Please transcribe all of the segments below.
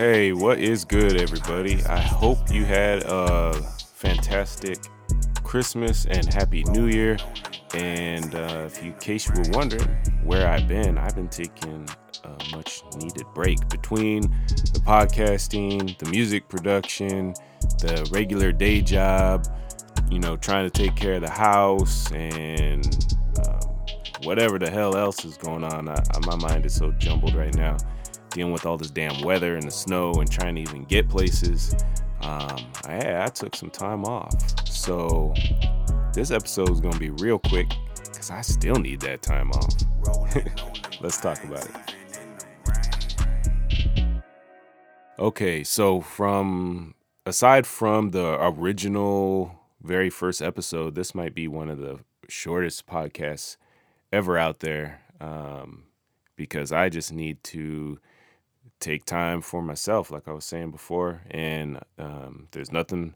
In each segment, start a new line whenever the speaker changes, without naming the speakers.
Hey, what is good, everybody? I hope you had a fantastic Christmas and Happy New Year. And uh, if you, in case you were wondering where I've been, I've been taking a much needed break between the podcasting, the music production, the regular day job, you know, trying to take care of the house and um, whatever the hell else is going on. I, my mind is so jumbled right now, dealing with all this damn weather and the snow and trying to even get places. Um, I, I took some time off. So this episode is going to be real quick because I still need that time off. Let's talk about it. Okay, so from aside from the original very first episode, this might be one of the shortest podcasts ever out there um, because I just need to take time for myself, like I was saying before. And um, there's nothing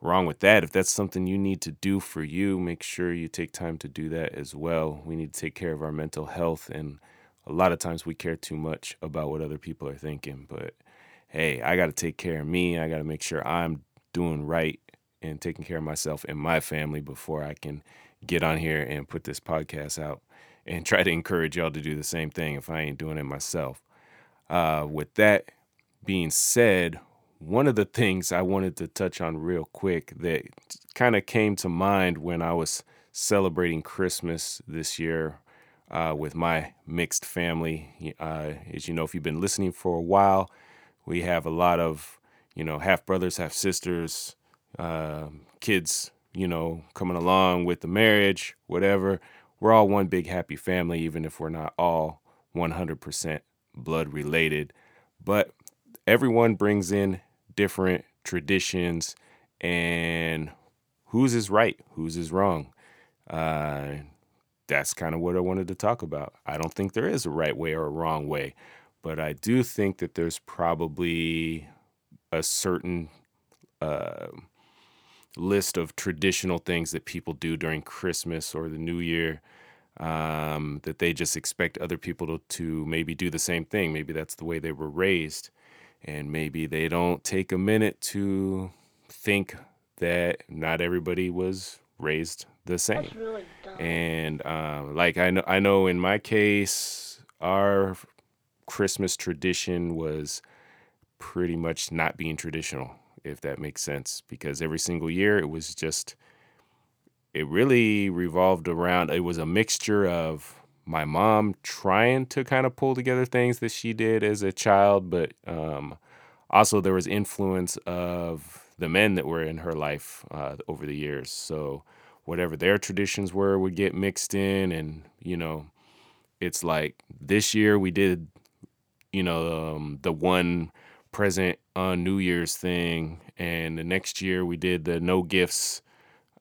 wrong with that. If that's something you need to do for you, make sure you take time to do that as well. We need to take care of our mental health. And a lot of times we care too much about what other people are thinking. But hey, I got to take care of me. I got to make sure I'm doing right and taking care of myself and my family before I can get on here and put this podcast out and try to encourage y'all to do the same thing if I ain't doing it myself. Uh, with that being said, one of the things I wanted to touch on real quick that kind of came to mind when I was celebrating Christmas this year uh, with my mixed family. Uh, as you know, if you've been listening for a while, we have a lot of, you know, half brothers, half sisters, uh, kids, you know, coming along with the marriage, whatever we're all one big happy family, even if we're not all 100% blood related. But everyone brings in different traditions, and whose is right, whose is wrong. Uh, that's kind of what I wanted to talk about. I don't think there is a right way or a wrong way, but I do think that there's probably a certain uh, list of traditional things that people do during Christmas or the New Year um, that they just expect other people to, to maybe do the same thing. Maybe that's the way they were raised. And maybe they don't take a minute to think that not everybody was raised the same. Really and uh, like I know, I know in my case, our Christmas tradition was pretty much not being traditional if that makes sense, because every single year it was just, it really revolved around, it was a mixture of my mom trying to kind of pull together things that she did as a child, but um, also there was influence of the men that were in her life uh, over the years. So whatever their traditions were would get mixed in, and you know, it's like this year we did, you know, um, the one present on New Year's thing, and the next year we did the no gifts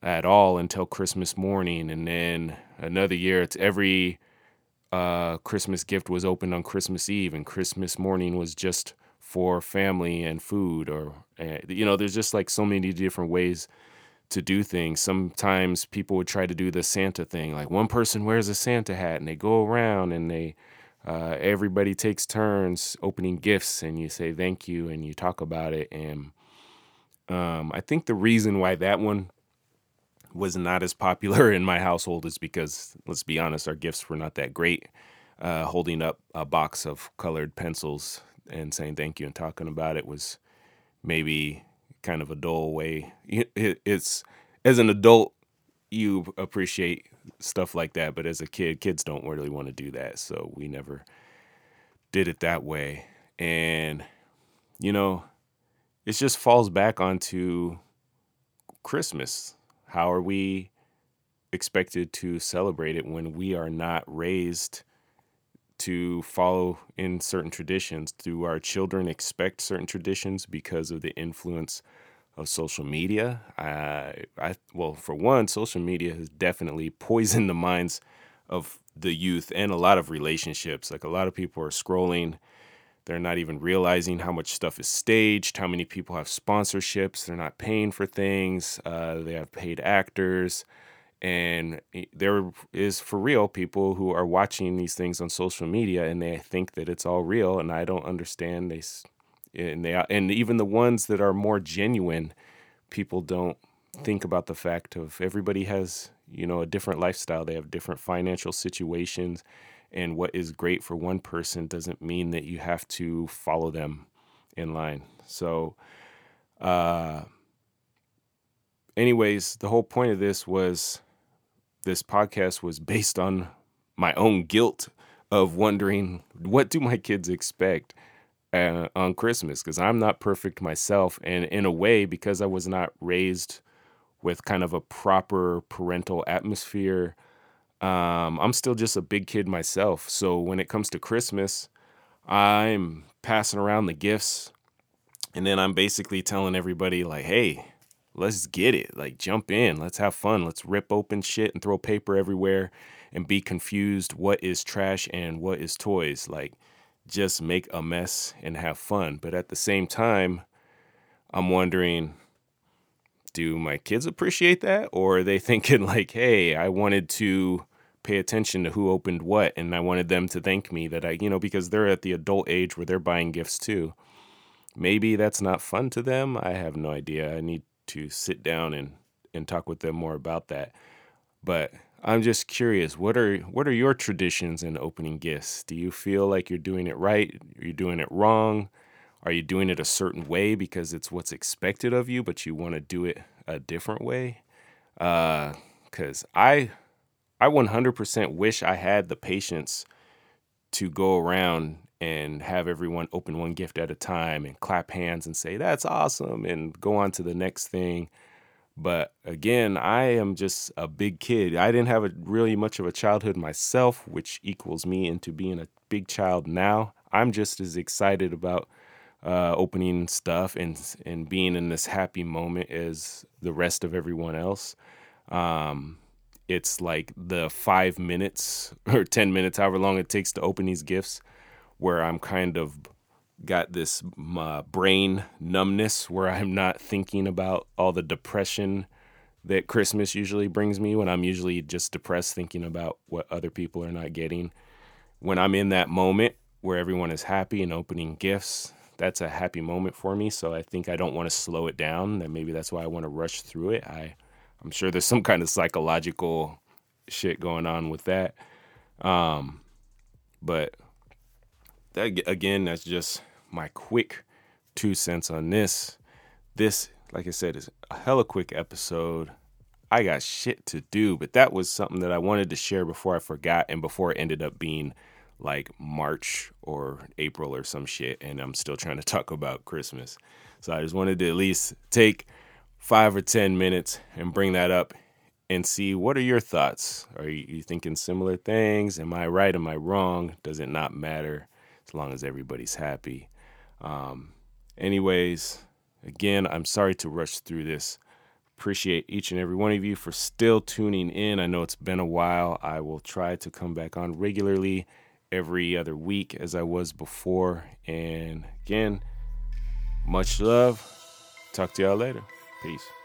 at all until Christmas morning, and then another year it's every uh, Christmas gift was opened on Christmas Eve, and Christmas morning was just for family and food, or uh, you know, there's just like so many different ways to do things. Sometimes people would try to do the Santa thing, like one person wears a Santa hat and they go around and they uh, everybody takes turns opening gifts and you say thank you and you talk about it and um, i think the reason why that one was not as popular in my household is because let's be honest our gifts were not that great uh, holding up a box of colored pencils and saying thank you and talking about it was maybe kind of a dull way it, it's as an adult you appreciate stuff like that. But as a kid, kids don't really want to do that. So we never did it that way. And, you know, it just falls back onto Christmas. How are we expected to celebrate it when we are not raised to follow in certain traditions? Do our children expect certain traditions because of the influence of social media. I, I, well, for one, social media has definitely poisoned the minds of the youth and a lot of relationships. Like a lot of people are scrolling, they're not even realizing how much stuff is staged, how many people have sponsorships, they're not paying for things, uh, they have paid actors. And there is for real people who are watching these things on social media and they think that it's all real. And I don't understand. They and they and even the ones that are more genuine, people don't think about the fact of everybody has you know a different lifestyle. They have different financial situations, and what is great for one person doesn't mean that you have to follow them in line. So, uh, anyways, the whole point of this was this podcast was based on my own guilt of wondering what do my kids expect uh, on Christmas because I'm not perfect myself, and in a way, because I was not raised with kind of a proper parental atmosphere, um, I'm still just a big kid myself. So when it comes to Christmas, I'm passing around the gifts, and then I'm basically telling everybody like, "Hey, let's get it. Like, jump in. Let's have fun. Let's rip open shit and throw paper everywhere." and be confused what is trash and what is toys. Like, just make a mess and have fun. But at the same time, I'm wondering do my kids appreciate that? Or are they thinking, like, hey, I wanted to pay attention to who opened what and I wanted them to thank me that I, you know, because they're at the adult age where they're buying gifts too. Maybe that's not fun to them. I have no idea. I need to sit down and, and talk with them more about that. But I'm just curious, what are what are your traditions in opening gifts? Do you feel like you're doing it right? Are you doing it wrong? Are you doing it a certain way because it's what's expected of you, but you want to do it a different way? Uh, cuz I I 100% wish I had the patience to go around and have everyone open one gift at a time and clap hands and say that's awesome and go on to the next thing but again, I am just a big kid. I didn't have a really much of a childhood myself, which equals me into being a big child now. I'm just as excited about uh, opening stuff and and being in this happy moment as the rest of everyone else. Um, it's like the five minutes or ten minutes, however long it takes to open these gifts, where I'm kind of got this uh, brain numbness where I'm not thinking about all the depression that Christmas usually brings me when I'm usually just depressed thinking about what other people are not getting. When I'm in that moment where everyone is happy and opening gifts, that's a happy moment for me. So I think I don't want to slow it down. And maybe that's why I want to rush through it. I, I'm sure there's some kind of psychological shit going on with that. Um, but that again, that's just my quick two cents on this. This, like I said, is a hella quick episode. I got shit to do, but that was something that I wanted to share before I forgot and before it ended up being like March or April or some shit, and I'm still trying to talk about Christmas. So I just wanted to at least take five or 10 minutes and bring that up and see what are your thoughts? Are you thinking similar things? Am I right? Am I wrong? Does it not matter as long as everybody's happy? Um, anyways, again, I'm sorry to rush through this. Appreciate each and every one of you for still tuning in. I know it's been a while. I will try to come back on regularly every other week as I was before. And again, much love. Talk to y'all later. Peace.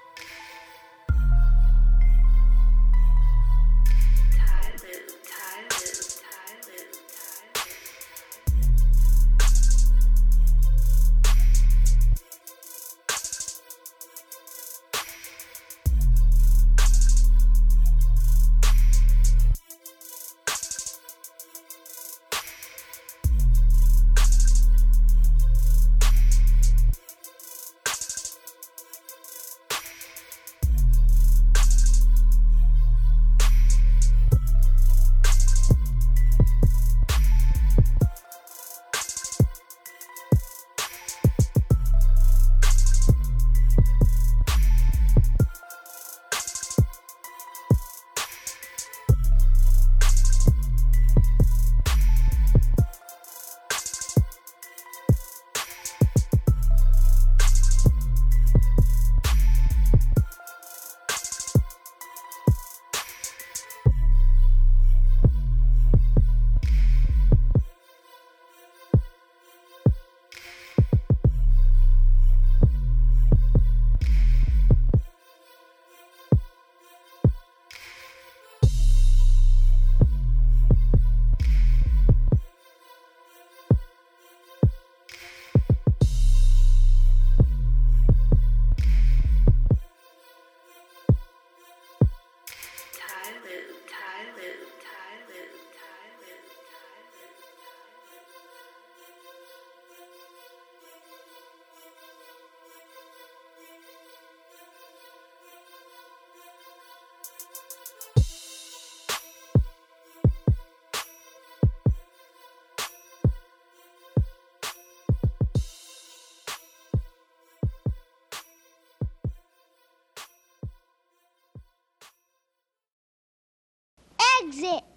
ぜ。